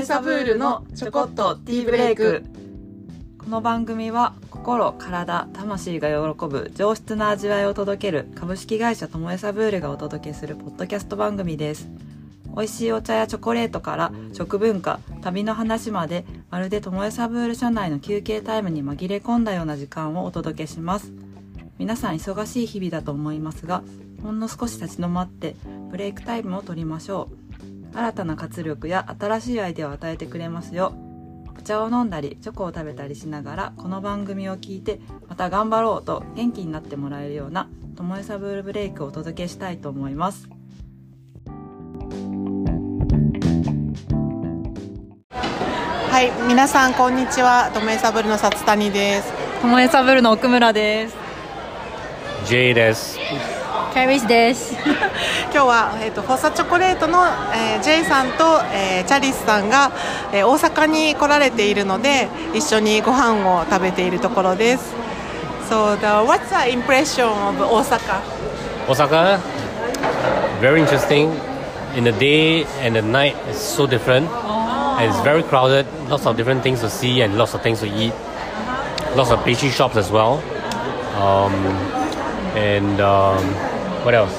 エサブールのちょこっとティーブレイク。この番組は心体魂が喜ぶ上質な味わいを届ける株式会社ともえサブールがお届けするポッドキャスト番組です。美味しいお茶やチョコレートから食文化旅の話までまるでともえサブール社内の休憩タイムに紛れ込んだような時間をお届けします。皆さん忙しい日々だと思いますがほんの少し立ち止まってブレイクタイムを取りましょう。新たな活力や新しいアイデアを与えてくれますよお茶を飲んだりチョコを食べたりしながらこの番組を聞いてまた頑張ろうと元気になってもらえるようなともえサブールブレイクをお届けしたいと思いますはい、皆さんこんにちは。ともえサブルのさつたにです。ともえサブールの奥村です J です。キャリスです。今日はえっ、とフォッサチョコレートの、えー、J さんと、えーチャリスさんが、えー大阪に来られているので一緒にご飯を食べているところです。So the what's the impression of 大阪? Osaka, very interesting. In the day and the night, it's so different. And it's very crowded. Lots of different things to see and lots of things to eat. Lots of pastry shops as well. Um, and um, what else?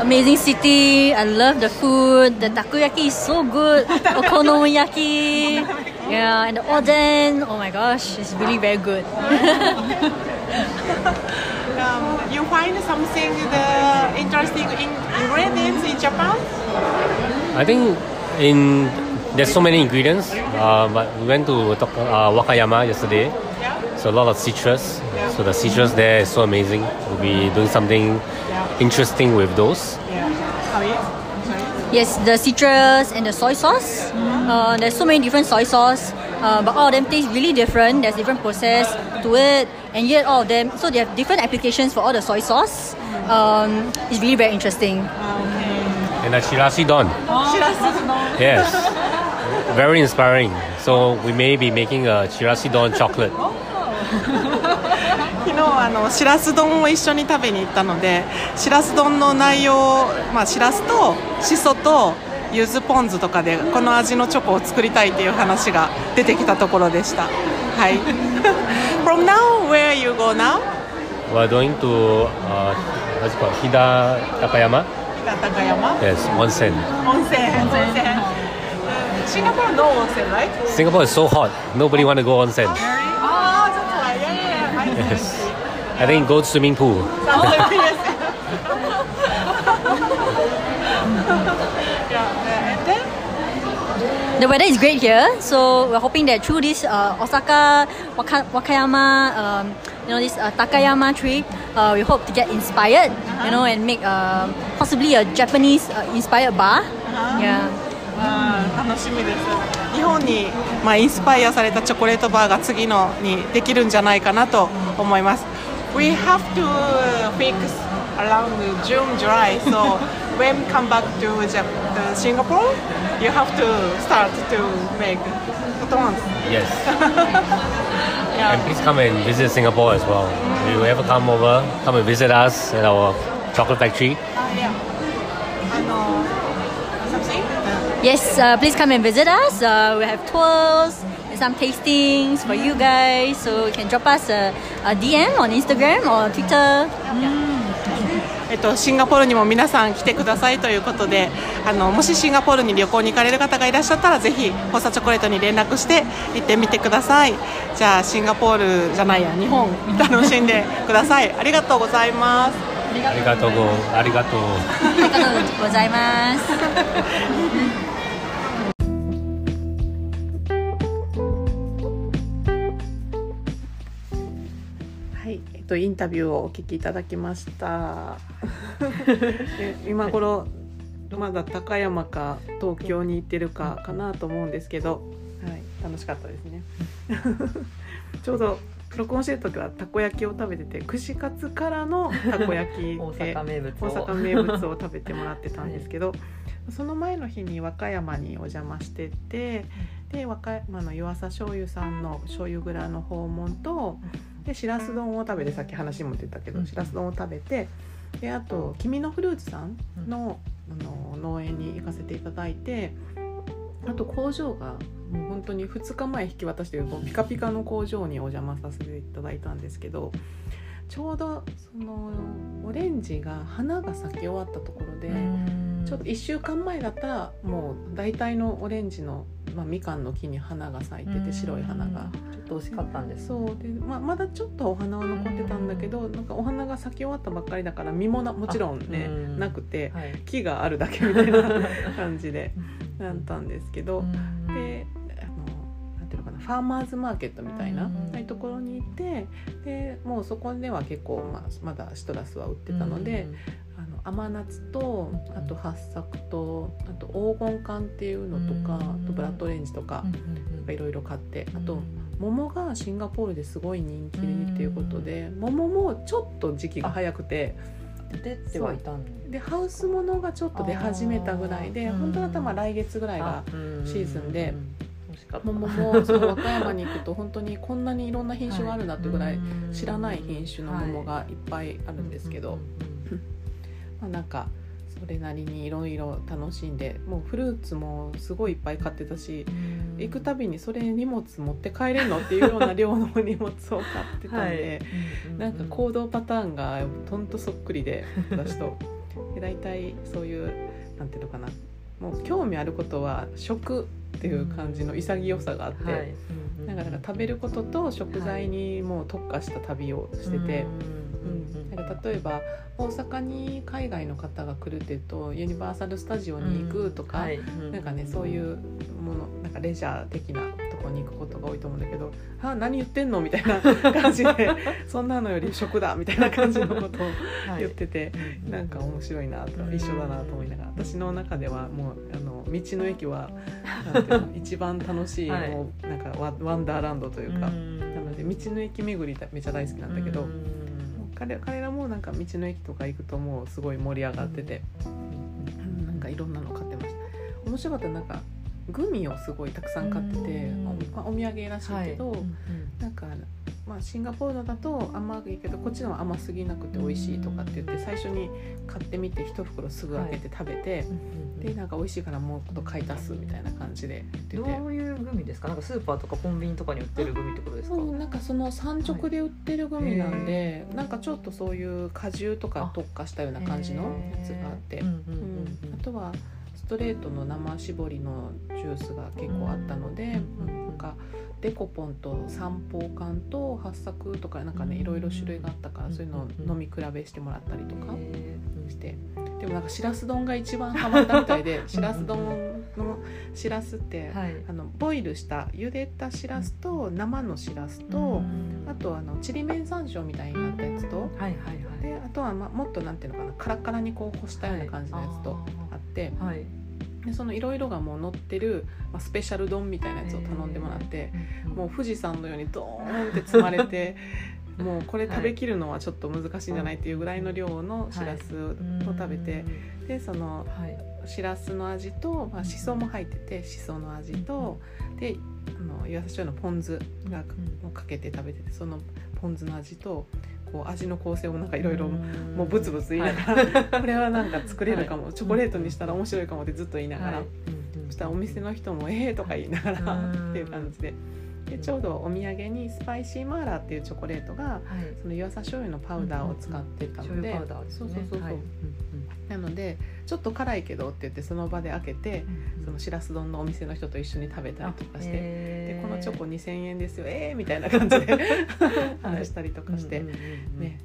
Amazing city. I love the food. The takoyaki is so good. Okonomiyaki. Yeah, and the oden. Oh my gosh, it's really very good. Um, you find something the interesting in ingredients in Japan? I think in there's so many ingredients. Uh, but we went to uh, Wakayama yesterday. Yeah. So a lot of citrus. So the citrus there is so amazing. We'll be doing something interesting with those. Yeah. How is? Sorry. Yes, the citrus and the soy sauce. Uh, there's so many different soy sauce, uh, but all of them taste really different. There's different process to it, and yet all of them, so they have different applications for all the soy sauce. Um, it's really very interesting. Okay. And the chirashi don. Yes. Very inspiring. So we may be making a chirashi don chocolate. 昨日あのしらす丼を一緒に食べに行ったのでしらす丼の内容まあしらすとしそと柚子ポン酢とかでこの味のチョコを作りたいっていう話が出てきたところでしたはい From now where you go now? We're going to uh, what's called? Hida Takayama. 高山 Yes, onsen. 温泉温泉シンガポールの温泉 right? Singapore is so hot. Nobody want to go onsen. Yes. I think go swimming pool. the weather is great here, so we're hoping that through this uh, Osaka, Waka, Wakayama, um, you know, this uh, Takayama trip, uh, we hope to get inspired, uh-huh. you know, and make uh, possibly a Japanese uh, inspired bar. Uh-huh. Yeah. Uh, 日本に、まあ、インスパイアされたチョコレートバーが次のにできるんじゃないかなと思います We have to fix around June, July so when come back to Jap- to Singapore you have to start to make once Yes. yeah. And please come and visit Singapore as well. If you ever come over, come and visit us at our chocolate factory. あ yeah. あの something? Yes, uh, please come and visit us. Uh, we have tours and some tastings for you guys, so you can drop us a, a DM on Instagram or Twitter. えっと、シンガポールにも皆さん来てくださいということであのもしシンガポールに旅行に行かれる方がいらっしゃったらぜひホサチョコレートに連絡して行ってみてくださいじゃあシンガポールじゃないや日本楽しんでくださいありがとうございますありがとうごありがとう。ありがとうございます。と、インタビューをお聞きいただきました。え 今頃まだ高山か東京に行ってるかかなと思うんですけど、はい、楽しかったですね。ちょうど録音してる時はたこ焼きを食べてて串カツからのたこ焼きで 大阪名物を。大阪名物を食べてもらってたんですけど、その前の日に和歌山にお邪魔しててで和歌山の湯浅醤油さんの醤油蔵の訪問とでしらす丼を食べてさっき話も出たけどしらす丼を食べてであと「君のフルーツ」さんの,、あの農園に行かせていただいてあと工場がもう本当に2日前引き渡してるピカピカの工場にお邪魔させていただいたんですけどちょうどそのオレンジが花が咲き終わったところで、ちょっと1週間前だったらもう大体のオレンジの、まあ、みかんの木に花が咲いてて白い花が。と惜しかったんですそうで、まあ、まだちょっとお花は残ってたんだけどなんかお花が咲き終わったばっかりだから実もなもちろんねうんなくてはい。木があるだけみたいな 感じでなったんですけどであのなんていうのかなファーマーズマーケットみたいなうんところに行ってでもうそこでは結構、まあ、まだシトラスは売ってたので、あの甘夏とあと八朔とあと黄金柑っていうのとかうんあとブラッドオレンジとかいろいろ買ってあと桃がシンガポールですごい人気っていうことで桃もちょっと時期が早くて出てはいたんでハウスものがちょっと出始めたぐらいで本当だったらまあ来月ぐらいがシーズンで桃もその和歌山に行くと本当にこんなにいろんな品種があるなってぐらい知らない品種の桃がいっぱいあるんですけど、まあ、なんかそれなりにいろいろ楽しんでもうフルーツもすごいいっぱい買ってたし行くたびにそれ荷物持って帰れんのっていうような量の荷物を買ってたんで、なんか行動パターンがほんとそっくりで 私と。で大体そういうなんていうのかな。もう興味あることは食っていう感じの潔さがあって、はい。なんかだから食べることと食材にもう特化した旅をしてて。うん、なん。か例えば大阪に海外の方が来るっていうとユニバーサル・スタジオに行くとか、なんかねそういうものなんかレジャー的なとこに行くことが多いと思うんだけど「あ何言ってんの?」みたいな 感じで「そんなのより食だ」みたいな感じのことを 言ってて、なんか面白いなと一緒だなと思いながら私の中ではもうあの道の駅は一番楽しい、はい。もうなんかワワンダーランドというか、なので道の駅巡りだめっちゃ大好きなんだけど。彼彼らもなんか道の駅とか行くともうすごい盛り上がってて、うん。なんかいろんなの買ってました。面白かったなんかグミをすごいたくさん買ってて、うん。おまあ、お土産らしいけど、なんか、まあ、シンガポールのだと甘いけどこっちのは甘すぎなくて美味しいとかって言って最初に買ってみて一袋すぐ開けて食べて、でなんか美味しいからもうちょっと買い足すみたいな感じで。どういうグミですか？なんかスーパーとかコンビニとかに売ってるグミってことですか？うん、なんかその産直で売ってるグミなんで、なんかちょっとそういう果汁とか特化したような感じのやつがあって、うんうんうんあとはストレートの生搾りのジュースが結構あったので、うん。なんかデコポンと三宝缶と八朔とかなんかねうん。いろいろ種類があったから、うん。そういうのを飲み比べしてもらったりとかして、でもなんかしらす丼が一番ハマったみたいで しらす丼のしらすって、はい。あのボイルした茹でたしらすと生のしらすと、あとあのちりめん山椒みたいになったやつとはいはいはい。であとは、ま、もっとなんていうのかなカラカラにこう干したような感じのやつとあって、はいはいでそのいろいろがもう乗ってる、まあ、スペシャル丼みたいなやつを頼んでもらって、もう富士山のようにドーンって積まれて もうこれ食べきるのはちょっと難しいんじゃないっていうぐらいの量のしらすを食べて、でそのはい。しらすの味と、まあ、しそも入っててしその味とであの岩佐醤油のポン酢がをかけて食べててそのポン酢の味とこう味の構成をなんかいろいろもうブツブツ言いながら、これはなんか作れるかも、チョコレートにしたら面白いかもってずっと言いながら、そしたらお店の人も「ええー」とか言いながらうん。っていう感じででちょうどお土産にスパイシーマーラーっていうチョコレートがはい。その湯浅醤油のパウダーを使ってたので、そうそうそうそう、はい。なのでちょっと辛いけどって言ってその場で開けてそのしらす丼のお店の人と一緒に食べたりとかして。でこのチョコ2,000円ですよ。ええー、みたいな感じで 話したりとかして、ね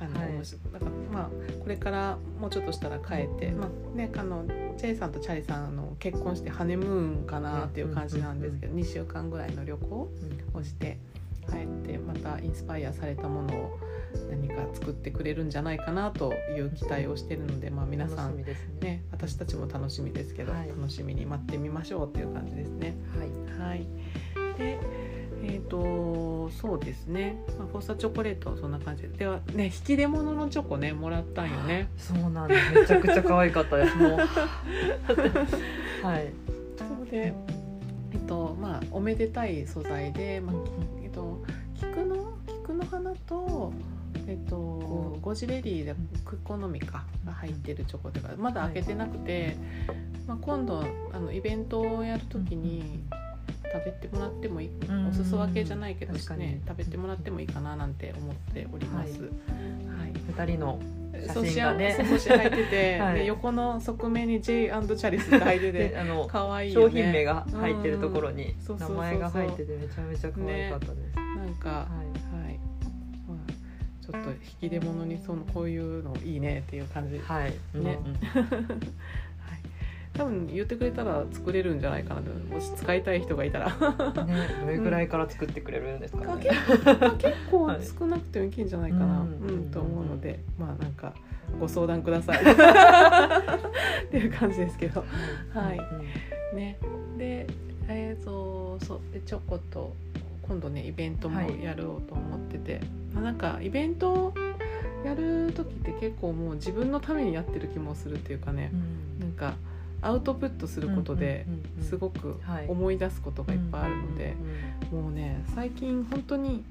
あの、はいなんかまあこれからもうちょっとしたら帰って、まあねあのチェイさんとチャリさんあの結婚してハネムーンかなっていう感じなんですけど、2週間ぐらいの旅行をして帰ってまたインスパイアされたものを何か作ってくれるんじゃないかなという期待をしてるので、まあ、皆さんですね。ね私たちも楽しみですけど、はい。楽しみに待ってみましょうっていう感じですね。はい。はい、でえー、とそうですね、まあ、フォッサチョコレートそんな感じで。ではね引き出物のチョコねもらったんよね。そうなんですめちゃくちゃ可愛かったです。もう。はい。そうでえっとまあおめでたい素材で、まあえっと、菊の菊の花とえっとゴジベリーでクッコのみかが入ってるチョコとかまだ開けてなくて、まあ、今度あのイベントをやるときに食べてもらってもいい、うん。お裾分けじゃないけど確かに。ね食べてもらってもいいかななんて思っております。はい。はい。二人の写真がね。そう そう写真入ってて、はい。で横の側面に J& チャリスって入っててであの可愛いよね。商品名が入ってるところに名前が入っててめちゃめちゃ可愛かったです。なんか、ははい、まあ、ちょっと引き出物にそのこういうのいいねっていう感じ、い、はい、ねうんうん。はい、多分言ってくれたら作れるんじゃないかな。もし使いたい人がいたら。ね、どれぐらいから作ってくれるんですかね。結構はい少なくてもいけんじゃないかな、ううんんと思うのでまあなんかご相談ください。っていう感じですけど。はい。うんね。でえー、とそう。でチョコと今度ねイベントもはいやろうと思ってて、まあなんかイベントやる時って結構もう自分のためにやってる気もするっていうかね。う、ん。なんかアウトプットすることですごくはい。思い出すことがいっぱいあるので、もうね最近本当に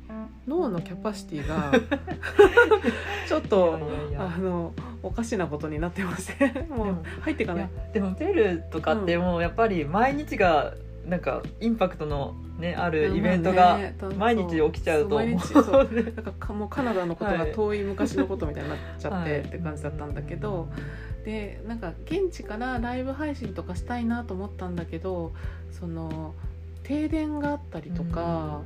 脳のキャパシティが ちょっとあのおかしなことになってまして もう入っていかない？やでもペルーとかってもうやっぱり毎日がなんかインパクトのねあるイベントが毎日起きちゃうとそう思う毎日そう。なんかかもうカナダのことがはい。遠い昔のことみたいになっちゃってはいって感じだったんだけど、でなんか現地からライブ配信とかしたいなと思ったんだけどその停電があったりとか、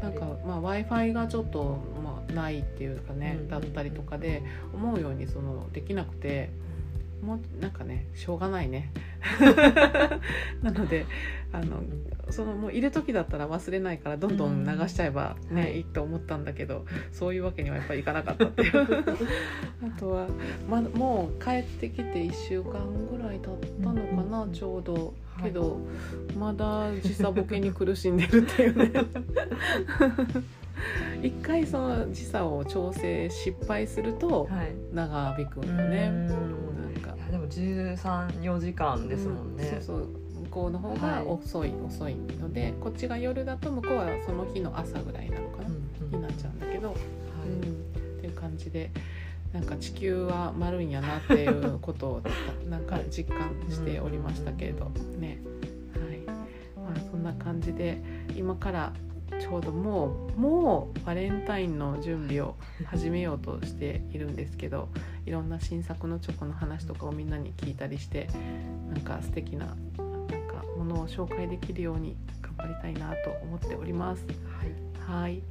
なんか、まあ、w i f i がちょっと、まあ、ないっていうかね、うん。だったりとかで思うようにそのできなくてもうなんかねしょうがないね なのであのそのもういる時だったら忘れないからどんどん流しちゃえばね、はい。い、いと思ったんだけどそういうわけにはやっぱりいかなかったっていう。あとは、ま、もう帰ってきて1週間ぐらい経ったのかな、うんちょうど、はい。けどまだ時差ボケに苦しんでるっていうね。一回その時差を調整失敗するとはい。長引くんようね。んなん。かいやでも1314時間ですもんね、うんそうそう。向こうの方が遅い、遅いのでこっちが夜だと向こうはその日の朝ぐらいなのかな、になっちゃうんだけど、はい。うん。っていう感じでなんか地球は丸いんやなっていうことをなんか実感しておりましたけれどね、はい。まあ、そんな感じで今からちょうどもうもうバレンタインの準備を始めようとしているんですけどいろんな新作のチョコの話とかをみんなに聞いたりしてなんか素敵ななんかものを紹介できるように頑張りたいなと思っております。はい。はい。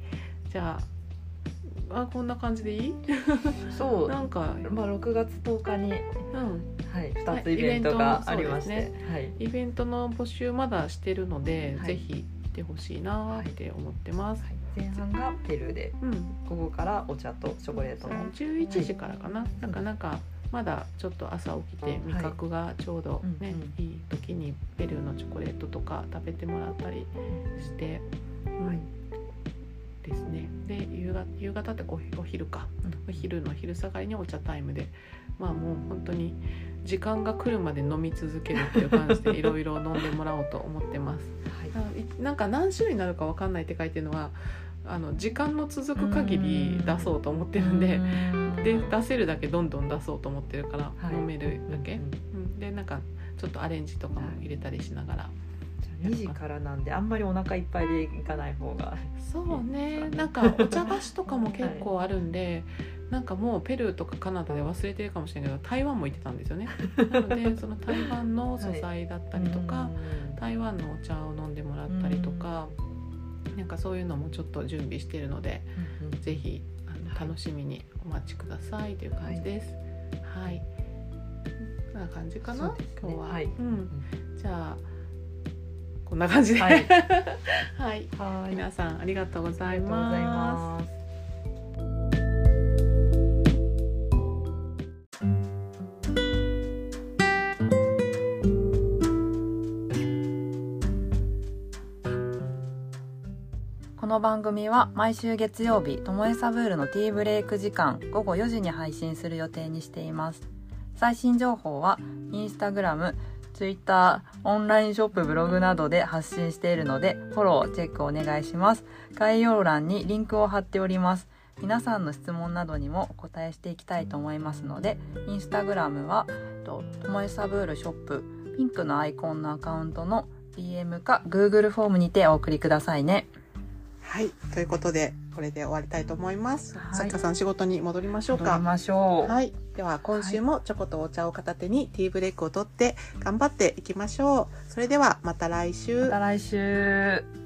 じゃああこんな感じでいい？そう。なんか、まあ、6月10日に、うん、はい、2つイベントがありまして、はいイベンはい。イベントの募集まだしてるので、はい。ぜひ来てほしいなって思ってます。はい前半がペルーでうん、午後からお茶とチョコレートの。11時からかな、なんかなんかまだちょっと朝起きて味覚がちょうどね、うんいい時にペルーのチョコレートとか食べてもらったりして、うん。はい。ですね。で夕方夕方っておお昼か。お昼の昼下がりにお茶タイムで。まあもう本当に時間が来るまで飲み続けるっていう感じでいろいろ飲んでもらおうと思ってます。なんか何種類になるかわかんないって書いてるのはあの時間の続く限り出そうと思ってるんで。で出せるだけどんどん出そうと思ってるから、はい。飲めるだけ、でなんかちょっとアレンジとかも入れたりしながら、じゃあ2時からなんであんまりお腹いっぱいでいかない方がそうね。なんかお茶菓子とかも結構あるんで、なんかもうペルーとかカナダで忘れてるかもしれないけど台湾も行ってたんですよね なのでその台湾の素材だったりとか、台湾のお茶を飲んでもらったりとか、なんかそういうのもちょっと準備してるのでうんうんぜひあのはい楽しみにお待ちくださいという感じです。はい。こんな感じかな、ね今日は。はいうん。じゃあこんな感じで。は はいい。はい皆さんありがとうございますの番組は毎週月曜日ともえサブールのティーブレイク時間午後4時に配信する予定にしています。最新情報はインスタグラムツイッターオンラインショップブログなどで発信しているのでフォローチェックお願いします。概要欄にリンクを貼っております。皆さんの質問などにもお答えしていきたいと思いますのでインスタグラムはとともえサブールショップピンクのアイコンのアカウントの DM か Google フォームにてお送りくださいね。はい、ということでこれで終わりたいと思います。はいさん仕事に戻りましょうか。戻りましょう、はい、では今週もチョコとお茶を片手にティーブレイクを取って頑張っていきましょう。それではまた来週。また来週